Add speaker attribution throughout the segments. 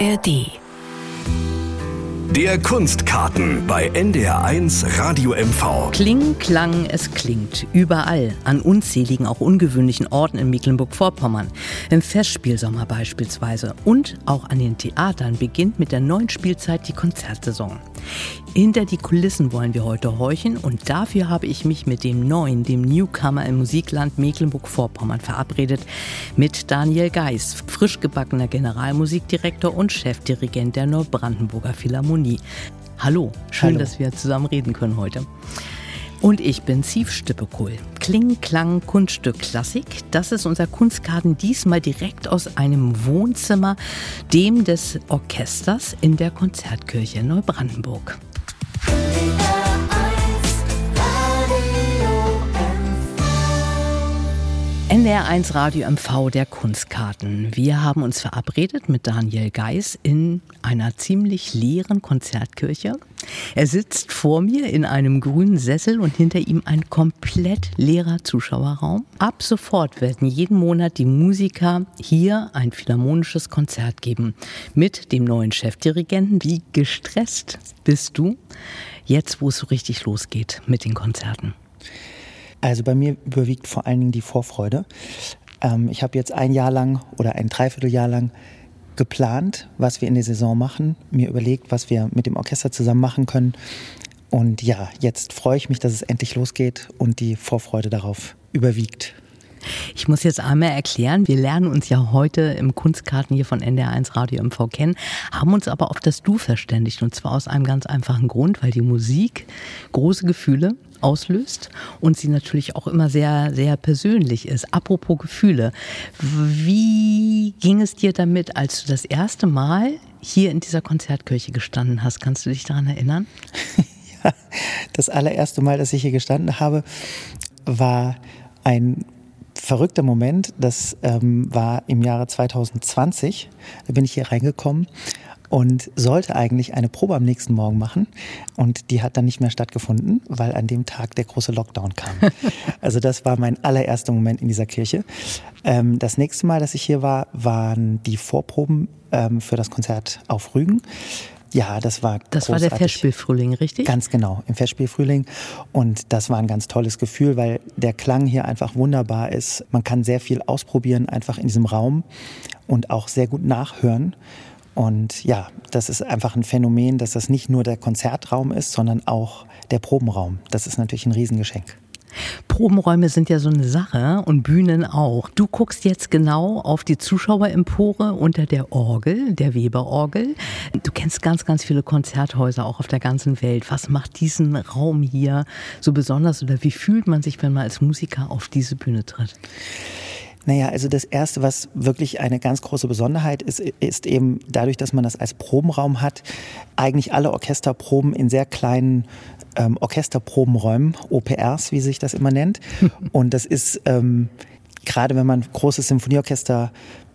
Speaker 1: ARD. Der Kunstkarten bei NDR1 Radio MV.
Speaker 2: Kling, Klang, es klingt. Überall. An unzähligen, auch ungewöhnlichen Orten in Mecklenburg-Vorpommern. Im Festspielsommer beispielsweise. Und auch an den Theatern beginnt mit der neuen Spielzeit die Konzertsaison. Hinter die Kulissen wollen wir heute horchen und dafür habe ich mich mit dem neuen, dem Newcomer im Musikland Mecklenburg-Vorpommern verabredet, mit Daniel Geis, frisch gebackener Generalmusikdirektor und Chefdirigent der Neubrandenburger Philharmonie. Hallo, schön, Hallo. dass wir zusammen reden können heute. Und ich bin Siv Stippekohl. Kling, Klang, Kunststück Klassik. Das ist unser Kunstkarten diesmal direkt aus einem Wohnzimmer, dem des Orchesters in der Konzertkirche Neubrandenburg. NDR1 Radio MV der Kunstkarten. Wir haben uns verabredet mit Daniel Geis in einer ziemlich leeren Konzertkirche. Er sitzt vor mir in einem grünen Sessel und hinter ihm ein komplett leerer Zuschauerraum. Ab sofort werden jeden Monat die Musiker hier ein philharmonisches Konzert geben mit dem neuen Chefdirigenten. Wie gestresst bist du jetzt, wo es so richtig losgeht mit den Konzerten?
Speaker 3: Also bei mir überwiegt vor allen Dingen die Vorfreude. Ähm, ich habe jetzt ein Jahr lang oder ein Dreivierteljahr lang geplant, was wir in der Saison machen, mir überlegt, was wir mit dem Orchester zusammen machen können. Und ja, jetzt freue ich mich, dass es endlich losgeht und die Vorfreude darauf überwiegt.
Speaker 2: Ich muss jetzt einmal erklären, wir lernen uns ja heute im Kunstkarten hier von NDR1 Radio MV kennen, haben uns aber auf das Du verständigt und zwar aus einem ganz einfachen Grund, weil die Musik große Gefühle auslöst und sie natürlich auch immer sehr, sehr persönlich ist. Apropos Gefühle, wie ging es dir damit, als du das erste Mal hier in dieser Konzertkirche gestanden hast? Kannst du dich daran erinnern?
Speaker 3: ja, das allererste Mal, dass ich hier gestanden habe, war ein verrückter Moment. Das ähm, war im Jahre 2020. Da bin ich hier reingekommen und sollte eigentlich eine Probe am nächsten Morgen machen. Und die hat dann nicht mehr stattgefunden, weil an dem Tag der große Lockdown kam. Also das war mein allererster Moment in dieser Kirche. Ähm, das nächste Mal, dass ich hier war, waren die Vorproben ähm, für das Konzert auf Rügen. Ja, das war
Speaker 2: Das großartig. war der Festspielfrühling, richtig?
Speaker 3: Ganz genau, im Festspielfrühling. Und das war ein ganz tolles Gefühl, weil der Klang hier einfach wunderbar ist. Man kann sehr viel ausprobieren, einfach in diesem Raum und auch sehr gut nachhören. Und ja, das ist einfach ein Phänomen, dass das nicht nur der Konzertraum ist, sondern auch der Probenraum. Das ist natürlich ein Riesengeschenk.
Speaker 2: Probenräume sind ja so eine Sache und Bühnen auch. Du guckst jetzt genau auf die Zuschauerempore unter der Orgel, der Weberorgel. Du kennst ganz, ganz viele Konzerthäuser auch auf der ganzen Welt. Was macht diesen Raum hier so besonders oder wie fühlt man sich, wenn man als Musiker auf diese Bühne tritt?
Speaker 3: Naja, also das Erste, was wirklich eine ganz große Besonderheit ist, ist eben dadurch, dass man das als Probenraum hat, eigentlich alle Orchesterproben in sehr kleinen ähm, Orchesterprobenräumen, OPRs, wie sich das immer nennt. Und das ist ähm, gerade, wenn man großes Symphonieorchester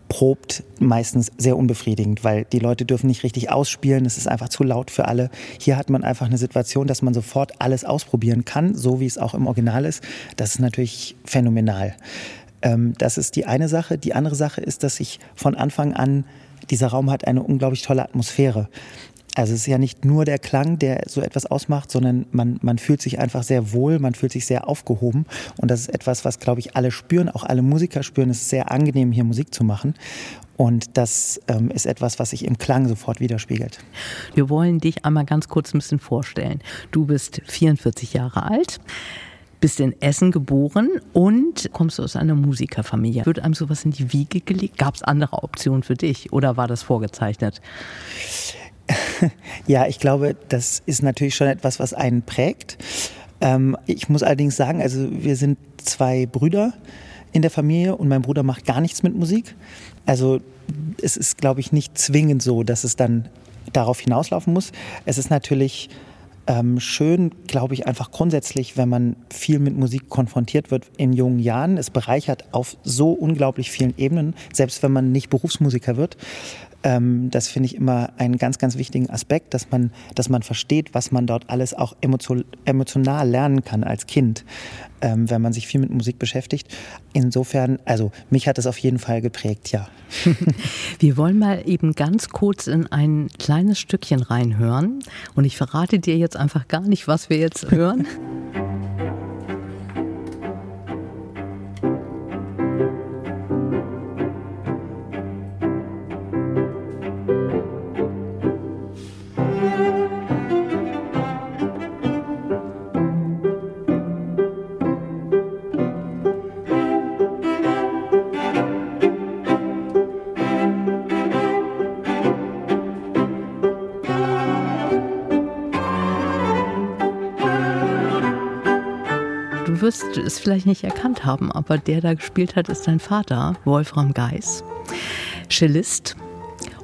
Speaker 3: probt, meistens sehr unbefriedigend, weil die Leute dürfen nicht richtig ausspielen, es ist einfach zu laut für alle. Hier hat man einfach eine Situation, dass man sofort alles ausprobieren kann, so wie es auch im Original ist. Das ist natürlich phänomenal. Ähm, das ist die eine Sache. Die andere Sache ist, dass sich von Anfang an dieser Raum hat eine unglaublich tolle Atmosphäre. Also es ist ja nicht nur der Klang, der so etwas ausmacht, sondern man, man fühlt sich einfach sehr wohl, man fühlt sich sehr aufgehoben. Und das ist etwas, was, glaube ich, alle spüren, auch alle Musiker spüren. Es ist sehr angenehm, hier Musik zu machen. Und das ähm, ist etwas, was sich im Klang sofort widerspiegelt.
Speaker 2: Wir wollen dich einmal ganz kurz ein bisschen vorstellen. Du bist 44 Jahre alt bist in Essen geboren und kommst aus einer Musikerfamilie. Wird einem sowas in die Wiege gelegt? Gab es andere Optionen für dich oder war das vorgezeichnet?
Speaker 3: Ja, ich glaube, das ist natürlich schon etwas, was einen prägt. Ähm, ich muss allerdings sagen, also wir sind zwei Brüder in der Familie und mein Bruder macht gar nichts mit Musik. Also es ist, glaube ich, nicht zwingend so, dass es dann darauf hinauslaufen muss. Es ist natürlich ähm, schön, glaube ich, einfach grundsätzlich, wenn man viel mit Musik konfrontiert wird in jungen Jahren. Es bereichert auf so unglaublich vielen Ebenen, selbst wenn man nicht Berufsmusiker wird. Ähm, das finde ich immer einen ganz, ganz wichtigen Aspekt, dass man, dass man versteht, was man dort alles auch emotional lernen kann als Kind, ähm, wenn man sich viel mit Musik beschäftigt. Insofern, also mich hat das auf jeden Fall geprägt, ja.
Speaker 2: Wir wollen mal eben ganz kurz in ein kleines Stückchen reinhören und ich verrate dir jetzt einfach gar nicht, was wir jetzt hören. Wirst es vielleicht nicht erkannt haben, aber der da gespielt hat, ist dein Vater, Wolfram Geis, Cellist.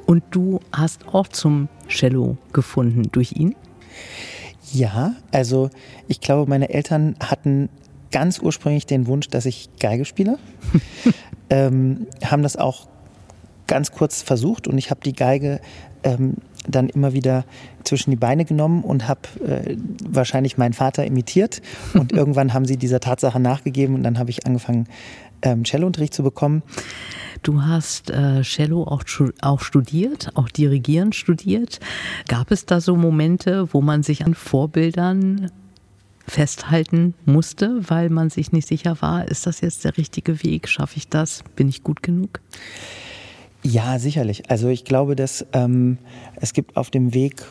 Speaker 2: Und du hast auch zum Cello gefunden durch ihn?
Speaker 3: Ja, also ich glaube, meine Eltern hatten ganz ursprünglich den Wunsch, dass ich Geige spiele. ähm, haben das auch ganz kurz versucht und ich habe die Geige ähm, dann immer wieder zwischen die Beine genommen und habe äh, wahrscheinlich meinen Vater imitiert. Und irgendwann haben sie dieser Tatsache nachgegeben und dann habe ich angefangen, ähm, Cellounterricht zu bekommen.
Speaker 2: Du hast äh, Cello auch, auch studiert, auch Dirigieren studiert. Gab es da so Momente, wo man sich an Vorbildern festhalten musste, weil man sich nicht sicher war, ist das jetzt der richtige Weg? Schaffe ich das? Bin ich gut genug?
Speaker 3: Ja, sicherlich. Also ich glaube, dass ähm, es gibt auf dem Weg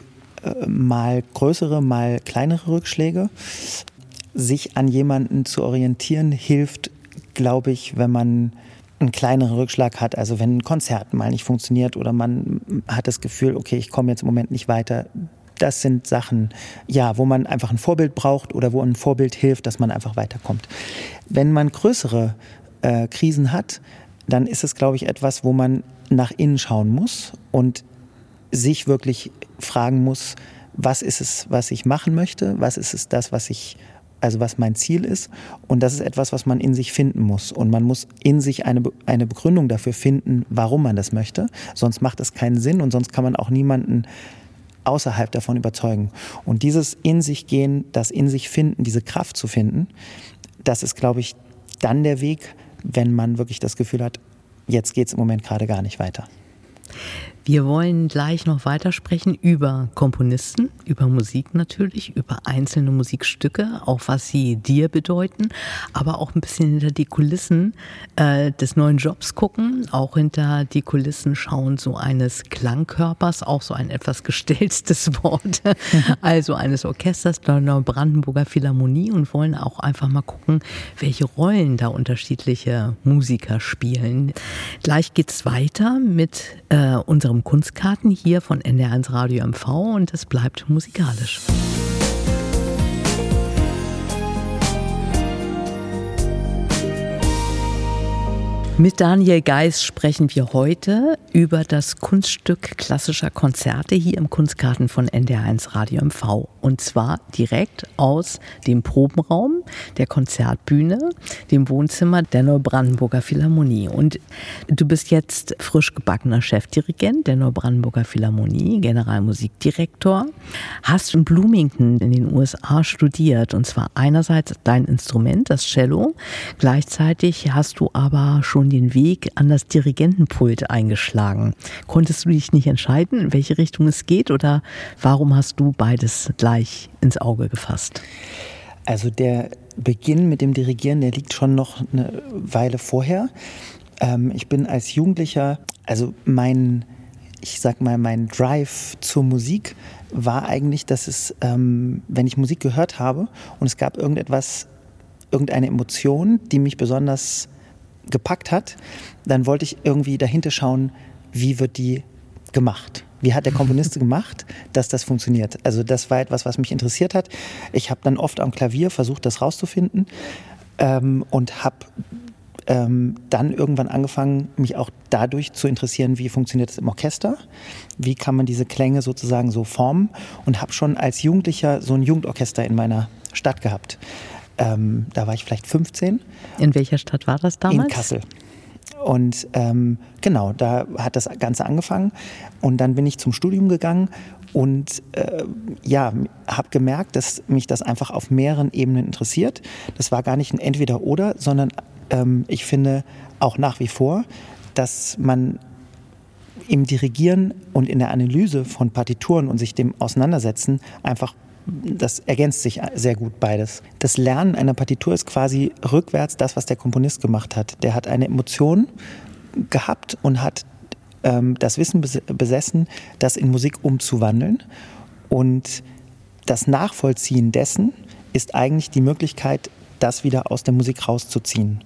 Speaker 3: äh, mal größere, mal kleinere Rückschläge. Sich an jemanden zu orientieren hilft, glaube ich, wenn man einen kleineren Rückschlag hat, also wenn ein Konzert mal nicht funktioniert oder man hat das Gefühl, okay, ich komme jetzt im Moment nicht weiter. Das sind Sachen, ja, wo man einfach ein Vorbild braucht oder wo ein Vorbild hilft, dass man einfach weiterkommt. Wenn man größere äh, Krisen hat, dann ist es, glaube ich, etwas, wo man nach innen schauen muss und sich wirklich fragen muss, was ist es, was ich machen möchte, was ist es das, was ich also was mein Ziel ist. Und das ist etwas, was man in sich finden muss. Und man muss in sich eine, eine Begründung dafür finden, warum man das möchte. Sonst macht es keinen Sinn und sonst kann man auch niemanden außerhalb davon überzeugen. Und dieses in sich gehen, das in sich finden, diese Kraft zu finden, das ist, glaube ich, dann der Weg, wenn man wirklich das Gefühl hat, jetzt geht es im Moment gerade gar nicht weiter.
Speaker 2: Wir wollen gleich noch weitersprechen über Komponisten, über Musik natürlich, über einzelne Musikstücke, auch was sie dir bedeuten, aber auch ein bisschen hinter die Kulissen äh, des neuen Jobs gucken, auch hinter die Kulissen schauen so eines Klangkörpers, auch so ein etwas gestellstes Wort, also eines Orchesters der Neubrandenburger Philharmonie und wollen auch einfach mal gucken, welche Rollen da unterschiedliche Musiker spielen. Gleich geht's weiter mit äh, unserem Kunstkarten hier von NDR1 Radio MV und es bleibt musikalisch. Mit Daniel Geis sprechen wir heute über das Kunststück klassischer Konzerte hier im Kunstgarten von NDR1 Radio MV. Und zwar direkt aus dem Probenraum der Konzertbühne, dem Wohnzimmer der Neubrandenburger Philharmonie. Und du bist jetzt frisch gebackener Chefdirigent der Neubrandenburger Philharmonie, Generalmusikdirektor. Hast in Bloomington in den USA studiert. Und zwar einerseits dein Instrument, das Cello. Gleichzeitig hast du aber schon schon den Weg an das Dirigentenpult eingeschlagen. Konntest du dich nicht entscheiden, in welche Richtung es geht oder warum hast du beides gleich ins Auge gefasst?
Speaker 3: Also der Beginn mit dem Dirigieren, der liegt schon noch eine Weile vorher. Ähm, ich bin als Jugendlicher, also mein, ich sag mal, mein Drive zur Musik war eigentlich, dass es, ähm, wenn ich Musik gehört habe und es gab irgendetwas, irgendeine Emotion, die mich besonders gepackt hat, dann wollte ich irgendwie dahinter schauen, wie wird die gemacht? Wie hat der Komponist gemacht, dass das funktioniert? Also das war etwas, was mich interessiert hat. Ich habe dann oft am Klavier versucht, das rauszufinden ähm, und habe ähm, dann irgendwann angefangen, mich auch dadurch zu interessieren, wie funktioniert es im Orchester, wie kann man diese Klänge sozusagen so formen und habe schon als Jugendlicher so ein Jugendorchester in meiner Stadt gehabt. Ähm, da war ich vielleicht 15.
Speaker 2: In welcher Stadt war das damals?
Speaker 3: In Kassel. Und ähm, genau, da hat das Ganze angefangen. Und dann bin ich zum Studium gegangen und äh, ja, habe gemerkt, dass mich das einfach auf mehreren Ebenen interessiert. Das war gar nicht ein Entweder-Oder, sondern ähm, ich finde auch nach wie vor, dass man im Dirigieren und in der Analyse von Partituren und sich dem Auseinandersetzen einfach das ergänzt sich sehr gut beides. Das Lernen einer Partitur ist quasi rückwärts das, was der Komponist gemacht hat. Der hat eine Emotion gehabt und hat ähm, das Wissen besessen, das in Musik umzuwandeln. Und das Nachvollziehen dessen ist eigentlich die Möglichkeit, das wieder aus der Musik rauszuziehen.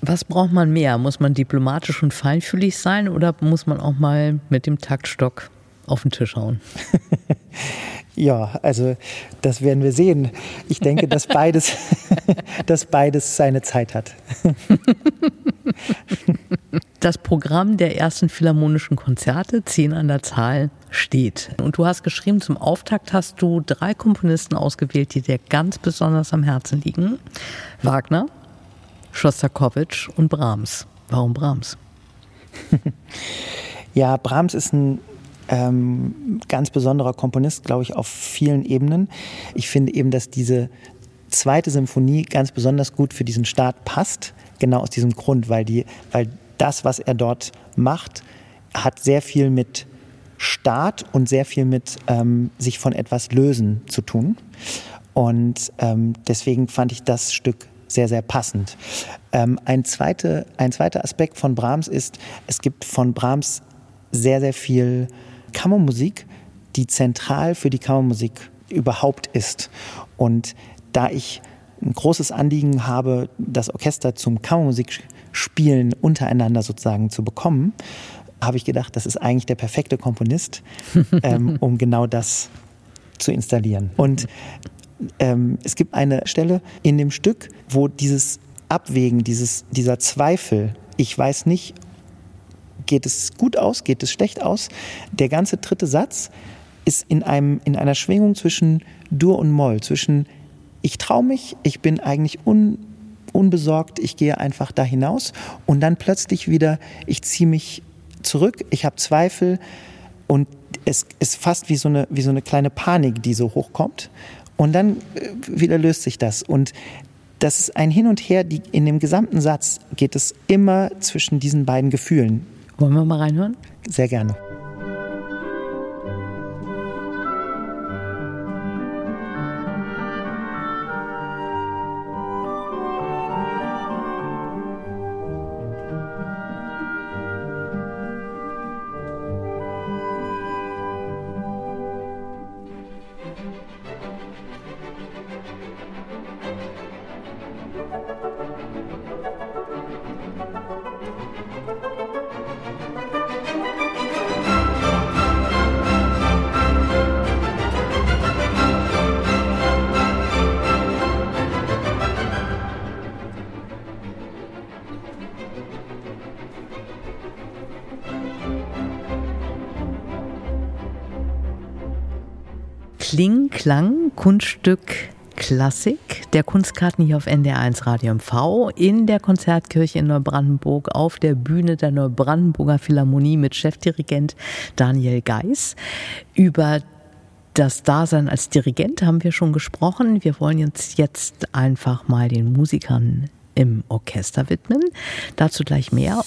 Speaker 2: Was braucht man mehr? Muss man diplomatisch und feinfühlig sein oder muss man auch mal mit dem Taktstock auf den Tisch hauen?
Speaker 3: ja, also das werden wir sehen. Ich denke, dass beides, dass beides seine Zeit hat.
Speaker 2: Das Programm der ersten philharmonischen Konzerte, zehn an der Zahl, steht. Und du hast geschrieben, zum Auftakt hast du drei Komponisten ausgewählt, die dir ganz besonders am Herzen liegen. Wagner, Schostakowitsch und Brahms. Warum Brahms?
Speaker 3: ja, Brahms ist ein ähm, ganz besonderer Komponist, glaube ich, auf vielen Ebenen. Ich finde eben, dass diese zweite Symphonie ganz besonders gut für diesen Start passt, genau aus diesem Grund, weil, die, weil das, was er dort macht, hat sehr viel mit Start und sehr viel mit ähm, sich von etwas lösen zu tun. Und ähm, deswegen fand ich das Stück sehr, sehr passend. Ähm, ein, zweite, ein zweiter Aspekt von Brahms ist, es gibt von Brahms sehr, sehr viel Kammermusik, die zentral für die Kammermusik überhaupt ist. Und da ich ein großes Anliegen habe, das Orchester zum Kammermusikspielen untereinander sozusagen zu bekommen, habe ich gedacht, das ist eigentlich der perfekte Komponist, ähm, um genau das zu installieren. Und ähm, es gibt eine Stelle in dem Stück, wo dieses Abwägen, dieses, dieser Zweifel, ich weiß nicht, geht es gut aus, geht es schlecht aus, der ganze dritte Satz ist in, einem, in einer Schwingung zwischen Dur und Moll, zwischen ich traue mich, ich bin eigentlich un, unbesorgt, ich gehe einfach da hinaus und dann plötzlich wieder, ich ziehe mich zurück, ich habe Zweifel und es ist fast wie so, eine, wie so eine kleine Panik, die so hochkommt. Und dann äh, wieder löst sich das. Und das ist ein Hin und Her, die, in dem gesamten Satz geht es immer zwischen diesen beiden Gefühlen.
Speaker 2: Wollen wir mal reinhören?
Speaker 3: Sehr gerne.
Speaker 2: Kling, Klang, Kunststück Klassik der Kunstkarten hier auf NDR1 Radio MV in der Konzertkirche in Neubrandenburg auf der Bühne der Neubrandenburger Philharmonie mit Chefdirigent Daniel Geis. Über das Dasein als Dirigent haben wir schon gesprochen. Wir wollen uns jetzt einfach mal den Musikern im Orchester widmen. Dazu gleich mehr.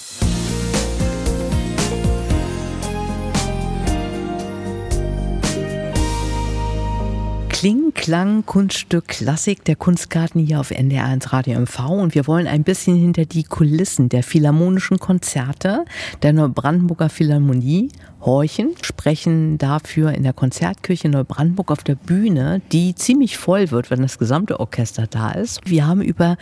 Speaker 2: Kling, Klang, Kunststück, Klassik der Kunstkarten hier auf NDR1 Radio MV und wir wollen ein bisschen hinter die Kulissen der philharmonischen Konzerte der Neubrandenburger Philharmonie horchen, sprechen dafür in der Konzertkirche Neubrandenburg auf der Bühne, die ziemlich voll wird, wenn das gesamte Orchester da ist. Wir haben über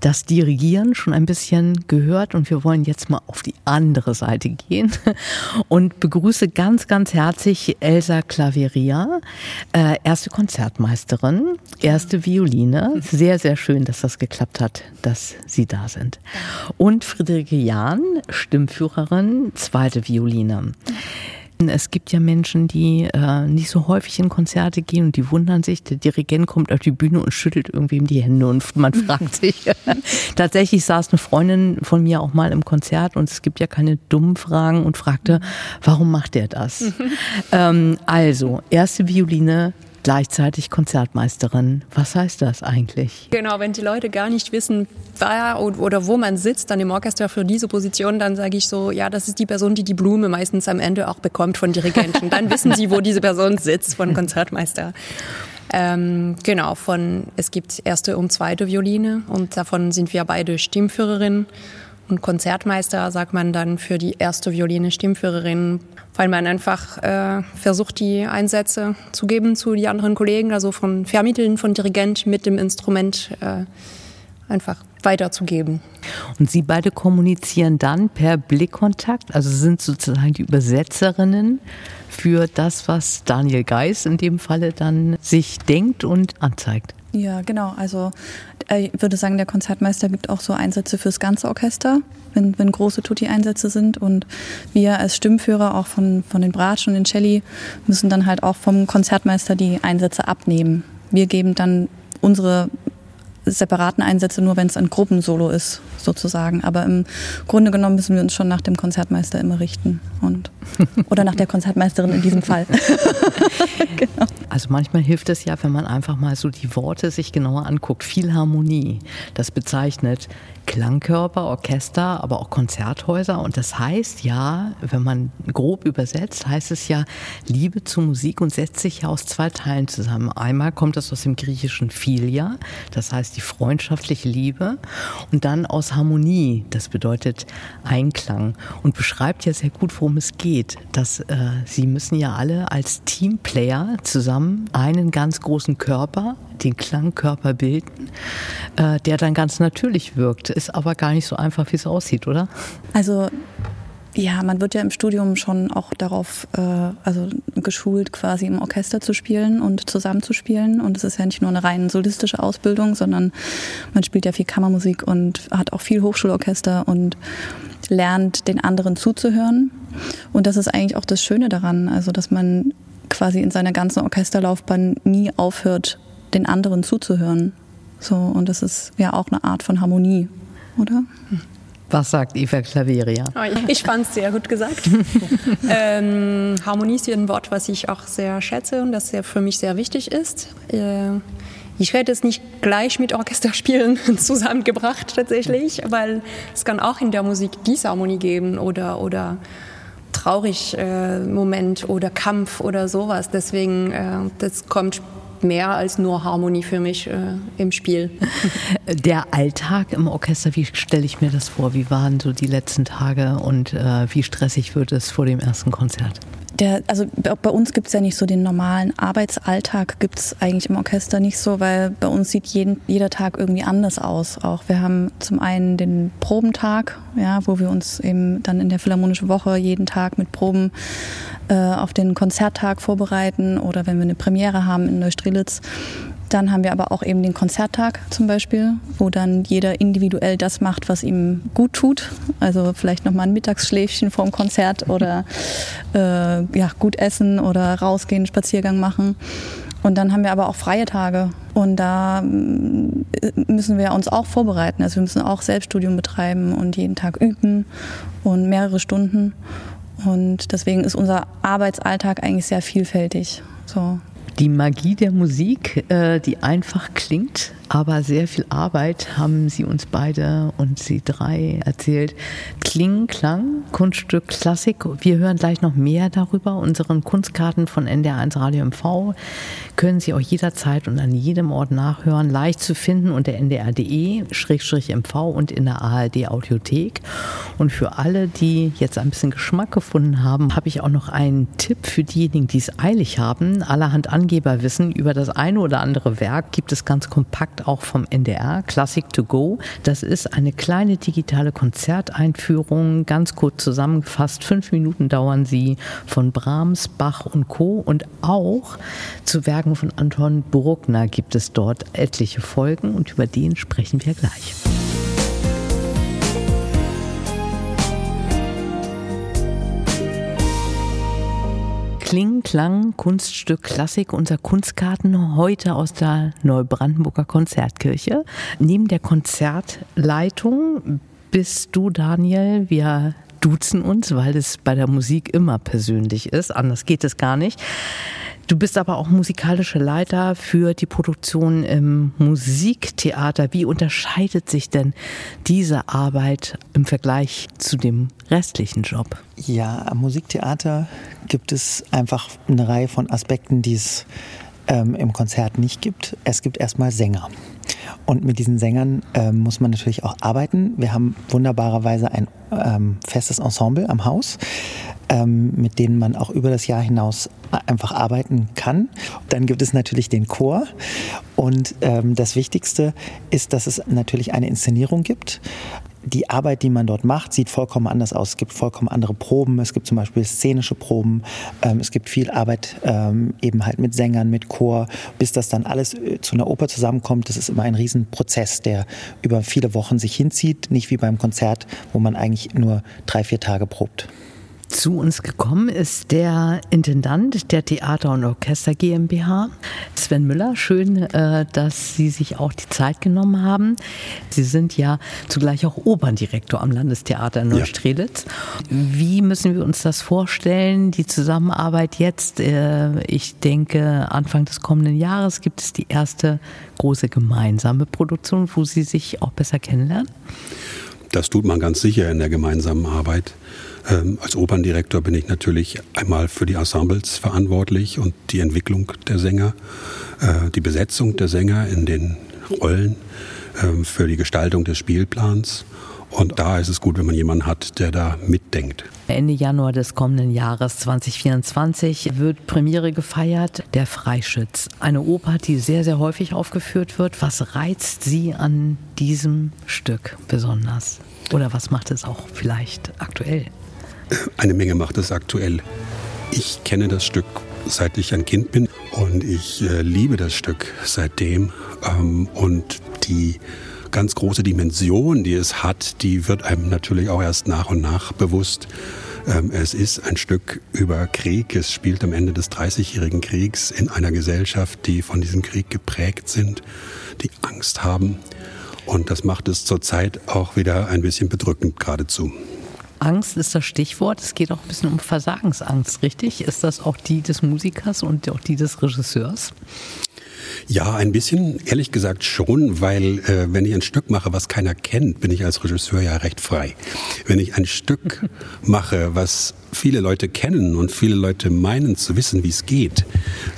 Speaker 2: das Dirigieren schon ein bisschen gehört und wir wollen jetzt mal auf die andere Seite gehen und begrüße ganz, ganz herzlich Elsa Claveria, äh, erste Konzertmeisterin, erste Violine. Sehr, sehr schön, dass das geklappt hat, dass Sie da sind. Und Friederike Jahn, Stimmführerin, zweite Violine. Es gibt ja Menschen, die äh, nicht so häufig in Konzerte gehen und die wundern sich, der Dirigent kommt auf die Bühne und schüttelt irgendwem die Hände und man fragt sich. Tatsächlich saß eine Freundin von mir auch mal im Konzert und es gibt ja keine dummen Fragen und fragte, warum macht er das? ähm, also, erste Violine, gleichzeitig Konzertmeisterin. Was heißt das eigentlich?
Speaker 4: Genau, wenn die Leute gar nicht wissen, wer oder wo man sitzt dann im Orchester für diese Position, dann sage ich so, ja, das ist die Person, die die Blume meistens am Ende auch bekommt von Dirigenten. Dann wissen sie, wo diese Person sitzt von Konzertmeister. Ähm, genau, von es gibt erste und zweite Violine und davon sind wir beide Stimmführerinnen. Und Konzertmeister sagt man dann für die erste Violine Stimmführerin, weil man einfach äh, versucht, die Einsätze zu geben zu den anderen Kollegen, also von Vermitteln von Dirigent mit dem Instrument äh, einfach weiterzugeben.
Speaker 2: Und Sie beide kommunizieren dann per Blickkontakt, also sind sozusagen die Übersetzerinnen für das, was Daniel Geis in dem Falle dann sich denkt und anzeigt.
Speaker 5: Ja, genau. Also äh, ich würde sagen, der Konzertmeister gibt auch so Einsätze fürs ganze Orchester, wenn, wenn große Tutti-Einsätze sind. Und wir als Stimmführer auch von, von den Bratsch und den Celli müssen dann halt auch vom Konzertmeister die Einsätze abnehmen. Wir geben dann unsere separaten Einsätze nur, wenn es ein Gruppensolo ist, sozusagen. Aber im Grunde genommen müssen wir uns schon nach dem Konzertmeister immer richten. Und, oder nach der Konzertmeisterin in diesem Fall.
Speaker 2: genau. Also manchmal hilft es ja, wenn man einfach mal so die Worte sich genauer anguckt. Viel Harmonie. Das bezeichnet Klangkörper, Orchester, aber auch Konzerthäuser. Und das heißt ja, wenn man grob übersetzt, heißt es ja Liebe zur Musik und setzt sich ja aus zwei Teilen zusammen. Einmal kommt das aus dem griechischen Philia, das heißt die freundschaftliche Liebe, und dann aus Harmonie, das bedeutet Einklang und beschreibt ja sehr gut, worum es geht. Dass äh, sie müssen ja alle als Teamplayer zusammen einen ganz großen Körper, den Klangkörper bilden, äh, der dann ganz natürlich wirkt ist aber gar nicht so einfach, wie es aussieht, oder?
Speaker 5: Also ja, man wird ja im Studium schon auch darauf äh, also geschult, quasi im Orchester zu spielen und zusammenzuspielen. Und es ist ja nicht nur eine rein solistische Ausbildung, sondern man spielt ja viel Kammermusik und hat auch viel Hochschulorchester und lernt den anderen zuzuhören. Und das ist eigentlich auch das Schöne daran, also dass man quasi in seiner ganzen Orchesterlaufbahn nie aufhört, den anderen zuzuhören. So, und das ist ja auch eine Art von Harmonie oder?
Speaker 2: Was sagt Eva Klaveria?
Speaker 4: Oh, ich fand es sehr gut gesagt. ähm, Harmonie ist ein Wort, was ich auch sehr schätze und das sehr, für mich sehr wichtig ist. Äh, ich hätte es nicht gleich mit Orchesterspielen zusammengebracht tatsächlich, weil es kann auch in der Musik Disharmonie geben oder, oder traurig äh, Moment oder Kampf oder sowas. Deswegen, äh, das kommt mehr als nur Harmonie für mich äh, im Spiel.
Speaker 2: Der Alltag im Orchester, wie stelle ich mir das vor? Wie waren so die letzten Tage und äh, wie stressig wird es vor dem ersten Konzert?
Speaker 5: Der, also bei uns gibt es ja nicht so den normalen Arbeitsalltag, gibt es eigentlich im Orchester nicht so, weil bei uns sieht jeden, jeder Tag irgendwie anders aus. Auch wir haben zum einen den Probentag, ja, wo wir uns eben dann in der Philharmonischen Woche jeden Tag mit Proben äh, auf den Konzerttag vorbereiten oder wenn wir eine Premiere haben in Neustrelitz. Dann haben wir aber auch eben den Konzerttag zum Beispiel, wo dann jeder individuell das macht, was ihm gut tut. Also vielleicht nochmal ein Mittagsschläfchen vorm Konzert oder äh, ja, gut essen oder rausgehen, Spaziergang machen. Und dann haben wir aber auch freie Tage. Und da mm, müssen wir uns auch vorbereiten. Also wir müssen auch Selbststudium betreiben und jeden Tag üben und mehrere Stunden. Und deswegen ist unser Arbeitsalltag eigentlich sehr vielfältig. So.
Speaker 2: Die Magie der Musik, äh, die einfach klingt, aber sehr viel Arbeit haben Sie uns beide und Sie drei erzählt. Kling, Klang, Kunststück, Klassik. Wir hören gleich noch mehr darüber. Unseren Kunstkarten von NDR1 Radio MV können Sie auch jederzeit und an jedem Ort nachhören. Leicht zu finden unter ndr.de-mv und in der ARD Audiothek. Und für alle, die jetzt ein bisschen Geschmack gefunden haben, habe ich auch noch einen Tipp für diejenigen, die es eilig haben. Allerhand Angeberwissen über das eine oder andere Werk gibt es ganz kompakt auch vom NDR, Classic to Go. Das ist eine kleine digitale Konzerteinführung, ganz kurz zusammengefasst. Fünf Minuten dauern sie von Brahms, Bach und Co. Und auch zu Werken von Anton Bruckner gibt es dort etliche Folgen und über den sprechen wir gleich. Kling, Klang, Kunststück Klassik, unser Kunstkarten heute aus der Neubrandenburger Konzertkirche. Neben der Konzertleitung bist du, Daniel, wir duzen uns, weil es bei der Musik immer persönlich ist. Anders geht es gar nicht. Du bist aber auch musikalischer Leiter für die Produktion im Musiktheater. Wie unterscheidet sich denn diese Arbeit im Vergleich zu dem restlichen Job?
Speaker 3: Ja, am Musiktheater gibt es einfach eine Reihe von Aspekten, die es ähm, im Konzert nicht gibt. Es gibt erstmal Sänger. Und mit diesen Sängern ähm, muss man natürlich auch arbeiten. Wir haben wunderbarerweise ein ähm, festes Ensemble am Haus, ähm, mit denen man auch über das Jahr hinaus einfach arbeiten kann. Dann gibt es natürlich den Chor. Und ähm, das Wichtigste ist, dass es natürlich eine Inszenierung gibt die Arbeit, die man dort macht, sieht vollkommen anders aus. Es gibt vollkommen andere Proben. Es gibt zum Beispiel szenische Proben. Ähm, es gibt viel Arbeit ähm, eben halt mit Sängern, mit Chor, bis das dann alles äh, zu einer Oper zusammenkommt. Das ist immer ein Riesenprozess, der über viele Wochen sich hinzieht. Nicht wie beim Konzert, wo man eigentlich nur drei, vier Tage probt.
Speaker 2: Zu uns gekommen ist der Intendant der Theater- und Orchester GmbH, Sven Müller. Schön, äh, dass Sie sich auch die Zeit genommen haben. Sie sind ja zugleich auch Operndirektor am Landestheater in Neustrelitz. Ja. Wie müssen wir uns das vorstellen, die Zusammenarbeit jetzt? Äh, ich denke, Anfang des kommenden Jahres gibt es die erste große gemeinsame Produktion, wo Sie sich auch besser kennenlernen.
Speaker 6: Das tut man ganz sicher in der gemeinsamen Arbeit. Ähm, als Operndirektor bin ich natürlich einmal für die Ensembles verantwortlich und die Entwicklung der Sänger, äh, die Besetzung der Sänger in den Rollen, äh, für die Gestaltung des Spielplans. Und da ist es gut, wenn man jemanden hat, der da mitdenkt.
Speaker 2: Ende Januar des kommenden Jahres 2024 wird Premiere gefeiert, Der Freischütz. Eine Oper, die sehr, sehr häufig aufgeführt wird. Was reizt Sie an diesem Stück besonders? Oder was macht es auch vielleicht aktuell?
Speaker 6: Eine Menge macht es aktuell. Ich kenne das Stück seit ich ein Kind bin und ich äh, liebe das Stück seitdem. Ähm, und die ganz große Dimension, die es hat, die wird einem natürlich auch erst nach und nach bewusst. Ähm, es ist ein Stück über Krieg. Es spielt am Ende des Dreißigjährigen Kriegs in einer Gesellschaft, die von diesem Krieg geprägt sind, die Angst haben. Und das macht es zurzeit auch wieder ein bisschen bedrückend geradezu.
Speaker 2: Angst ist das Stichwort. Es geht auch ein bisschen um Versagensangst, richtig? Ist das auch die des Musikers und auch die des Regisseurs?
Speaker 6: Ja, ein bisschen, ehrlich gesagt schon, weil äh, wenn ich ein Stück mache, was keiner kennt, bin ich als Regisseur ja recht frei. Wenn ich ein Stück mache, was viele Leute kennen und viele Leute meinen zu wissen, wie es geht,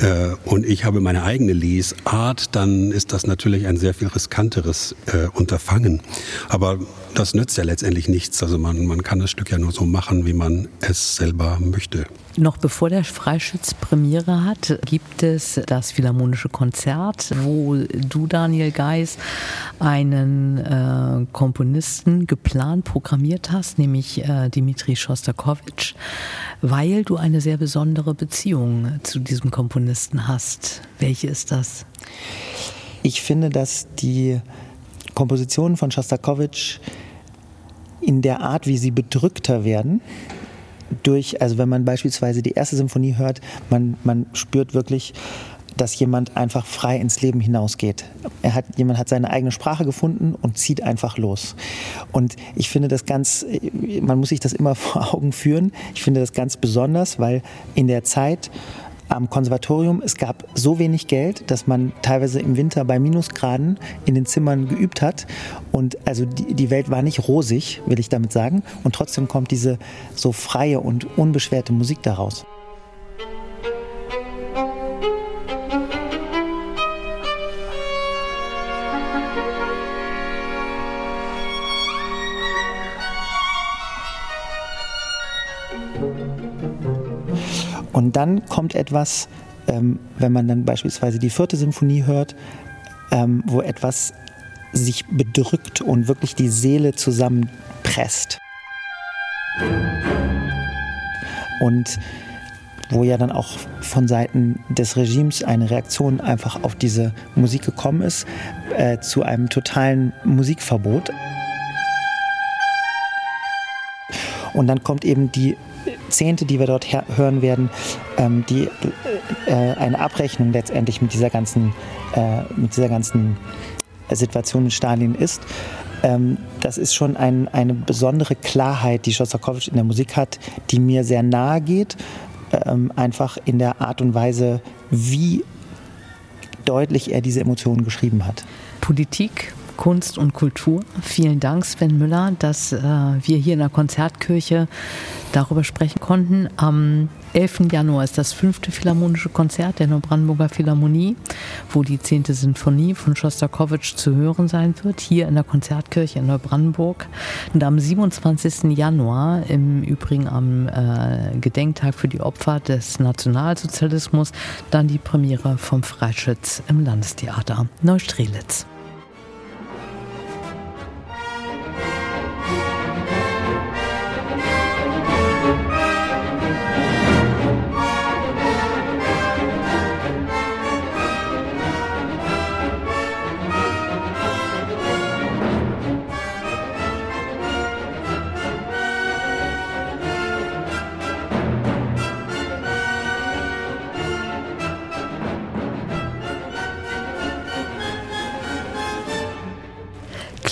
Speaker 6: äh, und ich habe meine eigene Lesart, dann ist das natürlich ein sehr viel riskanteres äh, Unterfangen. Aber das nützt ja letztendlich nichts. Also man, man kann das Stück ja nur so machen, wie man es selber möchte.
Speaker 2: Noch bevor der Freischütz Premiere hat, gibt es das Philharmonische Konzert, wo du, Daniel Geis, einen äh, Komponisten geplant, programmiert hast, nämlich äh, Dimitri Schostakowitsch, weil du eine sehr besondere Beziehung zu diesem Komponisten hast. Welche ist das?
Speaker 3: Ich finde, dass die Kompositionen von Schostakowitsch in der Art, wie sie bedrückter werden, durch, also wenn man beispielsweise die erste Symphonie hört, man, man spürt wirklich, dass jemand einfach frei ins Leben hinausgeht. Er hat, jemand hat seine eigene Sprache gefunden und zieht einfach los. Und ich finde das ganz, man muss sich das immer vor Augen führen. Ich finde das ganz besonders, weil in der Zeit am Konservatorium, es gab so wenig Geld, dass man teilweise im Winter bei Minusgraden in den Zimmern geübt hat. Und also die, Welt war nicht rosig, will ich damit sagen. Und trotzdem kommt diese so freie und unbeschwerte Musik daraus. Und dann kommt etwas, ähm, wenn man dann beispielsweise die vierte Symphonie hört, ähm, wo etwas sich bedrückt und wirklich die Seele zusammenpresst. Und wo ja dann auch von Seiten des Regimes eine Reaktion einfach auf diese Musik gekommen ist, äh, zu einem totalen Musikverbot. Und dann kommt eben die Zehnte, die wir dort hören werden, ähm, die äh, eine Abrechnung letztendlich mit dieser ganzen, äh, mit dieser ganzen Situation in Stalin ist. Ähm, das ist schon ein, eine besondere Klarheit, die Schostakowitsch in der Musik hat, die mir sehr nahe geht, ähm, einfach in der Art und Weise, wie deutlich er diese Emotionen geschrieben hat.
Speaker 2: Politik Kunst und Kultur. Vielen Dank, Sven Müller, dass äh, wir hier in der Konzertkirche darüber sprechen konnten. Am 11. Januar ist das fünfte Philharmonische Konzert der Neubrandenburger Philharmonie, wo die zehnte Sinfonie von Schostakowitsch zu hören sein wird, hier in der Konzertkirche in Neubrandenburg. Und am 27. Januar, im Übrigen am äh, Gedenktag für die Opfer des Nationalsozialismus, dann die Premiere vom Freischütz im Landestheater Neustrelitz.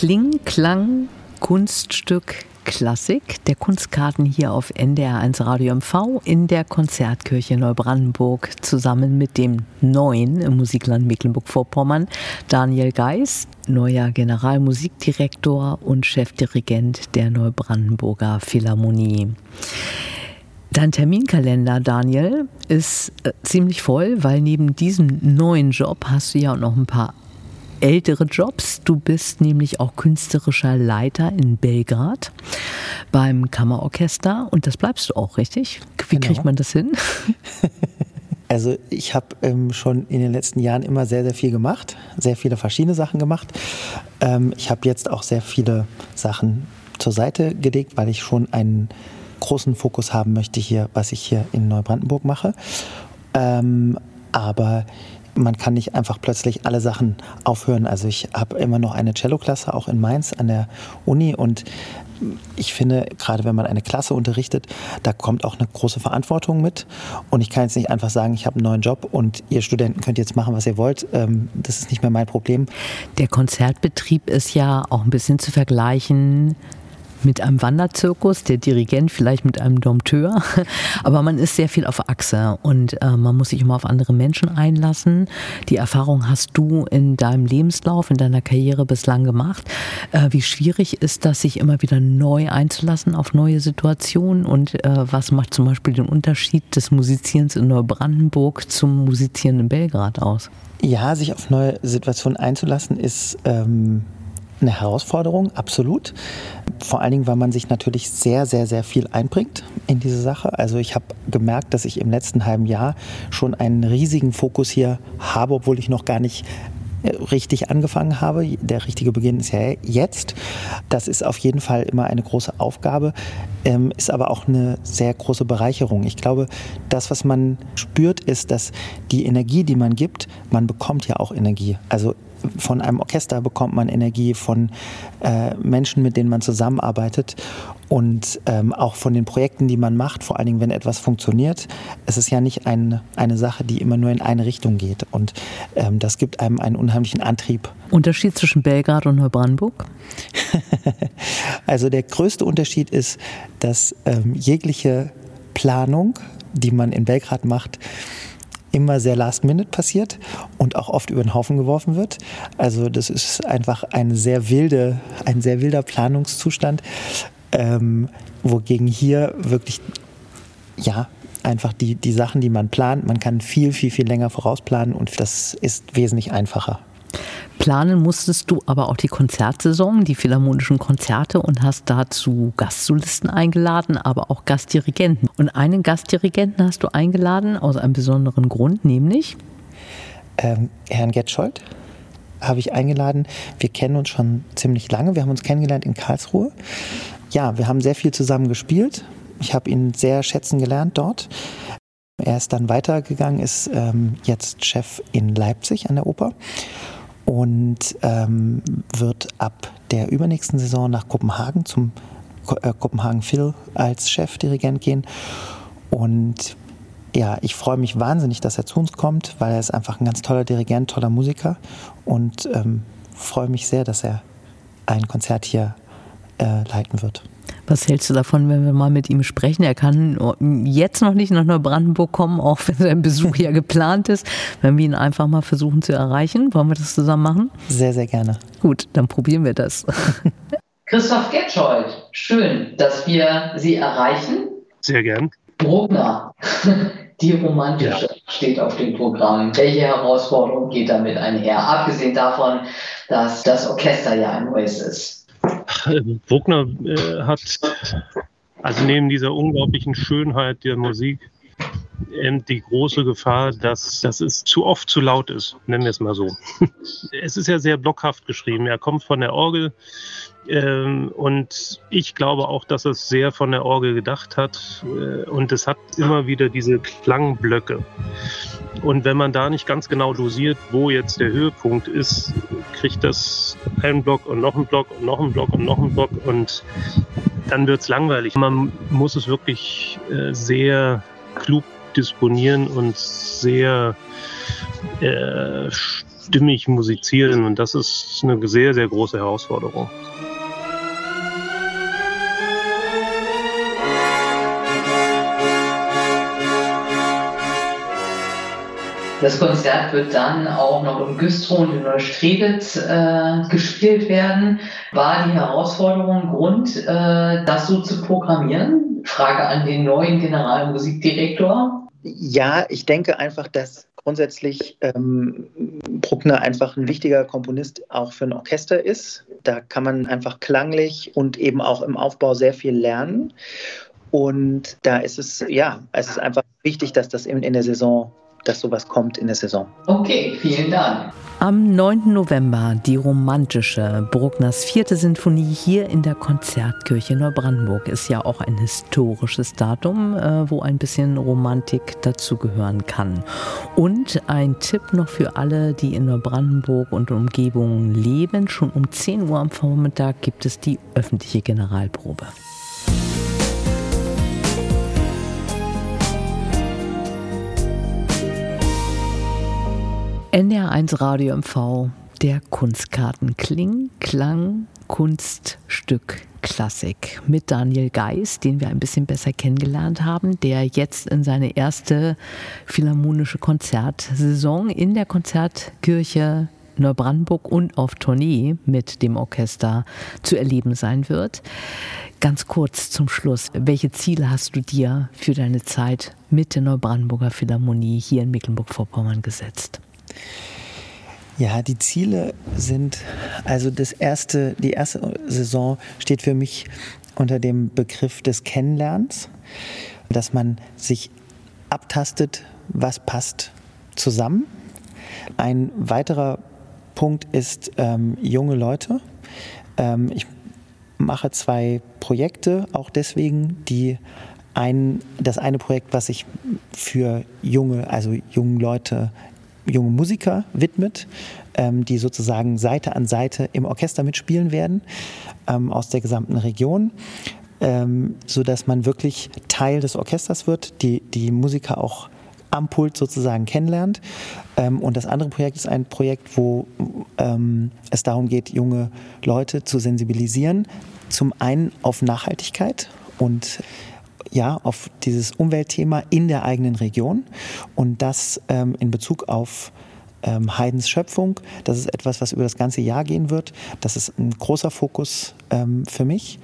Speaker 2: Kling, Klang, Kunststück, Klassik der Kunstkarten hier auf NDR1 Radio MV in der Konzertkirche Neubrandenburg zusammen mit dem neuen im Musikland Mecklenburg-Vorpommern Daniel Geis, neuer Generalmusikdirektor und Chefdirigent der Neubrandenburger Philharmonie. Dein Terminkalender, Daniel, ist äh, ziemlich voll, weil neben diesem neuen Job hast du ja auch noch ein paar ältere Jobs. Du bist nämlich auch künstlerischer Leiter in Belgrad beim Kammerorchester und das bleibst du auch, richtig? Wie genau. kriegt man das hin?
Speaker 3: Also ich habe ähm, schon in den letzten Jahren immer sehr, sehr viel gemacht, sehr viele verschiedene Sachen gemacht. Ähm, ich habe jetzt auch sehr viele Sachen zur Seite gelegt, weil ich schon einen großen Fokus haben möchte hier, was ich hier in Neubrandenburg mache. Ähm, aber man kann nicht einfach plötzlich alle Sachen aufhören. Also ich habe immer noch eine Cello-Klasse, auch in Mainz an der Uni und ich finde, gerade wenn man eine Klasse unterrichtet, da kommt auch eine große Verantwortung mit. Und ich kann jetzt nicht einfach sagen, ich habe einen neuen Job und ihr Studenten könnt jetzt machen, was ihr wollt. Ähm, das ist nicht mehr mein Problem.
Speaker 2: Der Konzertbetrieb ist ja auch ein bisschen zu vergleichen mit einem Wanderzirkus, der Dirigent vielleicht mit einem Dompteur, aber man ist sehr viel auf Achse und äh, man muss sich immer auf andere Menschen einlassen. Die Erfahrung hast du in deinem Lebenslauf, in deiner Karriere bislang gemacht. Äh, wie schwierig ist das, sich immer wieder neu einzulassen auf neue Situationen und äh, was macht zum Beispiel den Unterschied des Musizierens in Neubrandenburg zum Musizieren in Belgrad aus?
Speaker 3: Ja, sich auf neue Situationen einzulassen ist ähm, eine Herausforderung, absolut. Vor allen Dingen, weil man sich natürlich sehr, sehr, sehr viel einbringt in diese Sache. Also ich habe gemerkt, dass ich im letzten halben Jahr schon einen riesigen Fokus hier habe, obwohl ich noch gar nicht äh, richtig angefangen habe. Der richtige Beginn ist ja jetzt. Das ist auf jeden Fall immer eine große Aufgabe, ähm, ist aber auch eine sehr große Bereicherung. Ich glaube, das, was man spürt, ist, dass die Energie, die man gibt, man bekommt ja auch Energie. Also von einem Orchester bekommt man Energie, von äh, Menschen, mit denen man zusammenarbeitet und ähm, auch von den Projekten, die man macht, vor allen Dingen, wenn etwas funktioniert. Es ist ja nicht ein, eine Sache, die immer nur in eine Richtung geht und ähm, das gibt einem einen unheimlichen Antrieb.
Speaker 2: Unterschied zwischen Belgrad und Neubrandenburg?
Speaker 3: also der größte Unterschied ist, dass ähm, jegliche Planung, die man in Belgrad macht, immer sehr last-minute passiert und auch oft über den Haufen geworfen wird. Also das ist einfach ein sehr wilde, ein sehr wilder Planungszustand, ähm, wogegen hier wirklich ja einfach die, die Sachen, die man plant, man kann viel, viel, viel länger vorausplanen und das ist wesentlich einfacher.
Speaker 2: Planen musstest du aber auch die Konzertsaison, die philharmonischen Konzerte und hast dazu Gastsolisten eingeladen, aber auch Gastdirigenten. Und einen Gastdirigenten hast du eingeladen aus einem besonderen Grund, nämlich?
Speaker 3: Ähm, Herrn Getscholdt habe ich eingeladen. Wir kennen uns schon ziemlich lange. Wir haben uns kennengelernt in Karlsruhe. Ja, wir haben sehr viel zusammen gespielt. Ich habe ihn sehr schätzen gelernt dort. Er ist dann weitergegangen, ist ähm, jetzt Chef in Leipzig an der Oper und ähm, wird ab der übernächsten Saison nach Kopenhagen zum äh, Kopenhagen Phil als Chefdirigent gehen. Und ja, ich freue mich wahnsinnig, dass er zu uns kommt, weil er ist einfach ein ganz toller Dirigent, toller Musiker und ähm, freue mich sehr, dass er ein Konzert hier äh, leiten wird.
Speaker 2: Was hältst du davon, wenn wir mal mit ihm sprechen? Er kann jetzt noch nicht nach Neubrandenburg kommen, auch wenn sein Besuch ja geplant ist. Wenn wir ihn einfach mal versuchen zu erreichen, wollen wir das zusammen machen?
Speaker 3: Sehr, sehr gerne.
Speaker 2: Gut, dann probieren wir das.
Speaker 7: Christoph Getschold, schön, dass wir Sie erreichen.
Speaker 8: Sehr gern.
Speaker 7: Bruckner, die romantische, ja. steht auf dem Programm. Welche Herausforderung geht damit einher? Abgesehen davon, dass das Orchester ja ein neues ist.
Speaker 8: Bruckner äh, hat, also neben dieser unglaublichen Schönheit der Musik, ähm, die große Gefahr, dass, dass es zu oft zu laut ist, nennen wir es mal so. es ist ja sehr blockhaft geschrieben. Er kommt von der Orgel ähm, und ich glaube auch, dass es sehr von der Orgel gedacht hat äh, und es hat immer wieder diese Klangblöcke. Und wenn man da nicht ganz genau dosiert, wo jetzt der Höhepunkt ist, kriegt das einen Block und noch einen Block und noch einen Block und noch einen Block und dann wird es langweilig. Man muss es wirklich äh, sehr klug disponieren und sehr äh, stimmig musizieren und das ist eine sehr, sehr große Herausforderung.
Speaker 7: Das Konzert wird dann auch noch im Güstrow und in Neustrelitz äh, gespielt werden. War die Herausforderung Grund, äh, das so zu programmieren? Frage an den neuen Generalmusikdirektor.
Speaker 3: Ja, ich denke einfach, dass grundsätzlich ähm, Bruckner einfach ein wichtiger Komponist auch für ein Orchester ist. Da kann man einfach klanglich und eben auch im Aufbau sehr viel lernen. Und da ist es, ja, es ist einfach wichtig, dass das in, in der Saison dass sowas kommt in der Saison.
Speaker 7: Okay, vielen Dank.
Speaker 2: Am 9. November die romantische Bruckners vierte Sinfonie hier in der Konzertkirche Neubrandenburg ist ja auch ein historisches Datum, äh, wo ein bisschen Romantik dazugehören kann. Und ein Tipp noch für alle, die in Neubrandenburg und Umgebung leben. Schon um 10 Uhr am Vormittag gibt es die öffentliche Generalprobe. NDR1 Radio MV, der Kunstkarten Kling, Klang, Kunststück Klassik mit Daniel Geis, den wir ein bisschen besser kennengelernt haben, der jetzt in seine erste philharmonische Konzertsaison in der Konzertkirche Neubrandenburg und auf Tournee mit dem Orchester zu erleben sein wird. Ganz kurz zum Schluss, welche Ziele hast du dir für deine Zeit mit der Neubrandenburger Philharmonie hier in Mecklenburg-Vorpommern gesetzt?
Speaker 3: Ja, die Ziele sind, also das erste, die erste Saison steht für mich unter dem Begriff des Kennenlernens, dass man sich abtastet, was passt zusammen. Ein weiterer Punkt ist ähm, junge Leute. Ähm, ich mache zwei Projekte, auch deswegen, die ein, das eine Projekt, was ich für junge, also junge Leute junge Musiker widmet, ähm, die sozusagen Seite an Seite im Orchester mitspielen werden ähm, aus der gesamten Region. Ähm, so dass man wirklich Teil des Orchesters wird, die, die Musiker auch am Pult sozusagen kennenlernt. Ähm, und das andere Projekt ist ein Projekt, wo ähm, es darum geht, junge Leute zu sensibilisieren. Zum einen auf Nachhaltigkeit und ja, auf dieses Umweltthema in der eigenen Region und das ähm, in Bezug auf ähm, Haydns Schöpfung. Das ist etwas, was über das ganze Jahr gehen wird. Das ist ein großer Fokus ähm, für mich.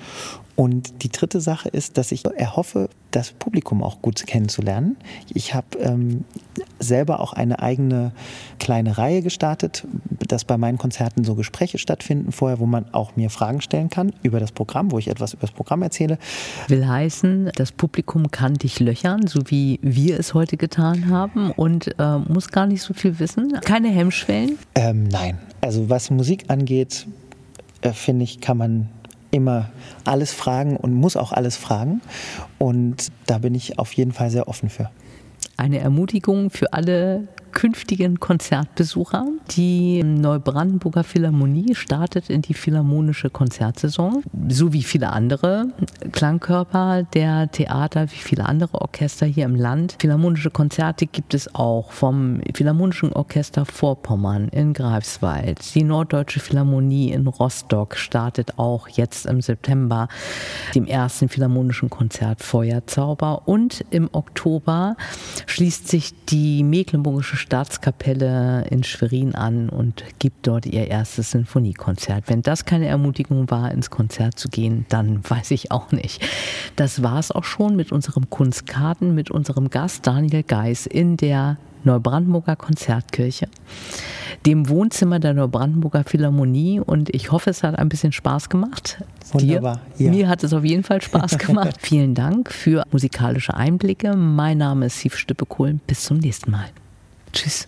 Speaker 3: Und die dritte Sache ist, dass ich erhoffe, das Publikum auch gut kennenzulernen. Ich habe ähm, selber auch eine eigene kleine Reihe gestartet, dass bei meinen Konzerten so Gespräche stattfinden vorher, wo man auch mir Fragen stellen kann über das Programm, wo ich etwas über das Programm erzähle.
Speaker 2: Will heißen, das Publikum kann dich löchern, so wie wir es heute getan haben und äh, muss gar nicht so viel wissen. Keine Hemmschwellen?
Speaker 3: Ähm, nein. Also was Musik angeht, äh, finde ich, kann man immer alles fragen und muss auch alles fragen. Und da bin ich auf jeden Fall sehr offen für.
Speaker 2: Eine Ermutigung für alle künftigen Konzertbesucher. Die Neubrandenburger Philharmonie startet in die philharmonische Konzertsaison, so wie viele andere Klangkörper der Theater, wie viele andere Orchester hier im Land. Philharmonische Konzerte gibt es auch vom Philharmonischen Orchester Vorpommern in Greifswald. Die Norddeutsche Philharmonie in Rostock startet auch jetzt im September dem ersten Philharmonischen Konzert Feuerzauber und im Oktober schließt sich die Mecklenburgische Staatskapelle in Schwerin an und gibt dort ihr erstes Sinfoniekonzert. Wenn das keine Ermutigung war, ins Konzert zu gehen, dann weiß ich auch nicht. Das war es auch schon mit unserem Kunstkarten, mit unserem Gast Daniel Geis in der Neubrandenburger Konzertkirche, dem Wohnzimmer der Neubrandenburger Philharmonie und ich hoffe, es hat ein bisschen Spaß gemacht.
Speaker 3: Wunderbar.
Speaker 2: Ja. Mir hat es auf jeden Fall Spaß gemacht. Vielen Dank für musikalische Einblicke. Mein Name ist Siv Stippekohl. Bis zum nächsten Mal. Tschüss.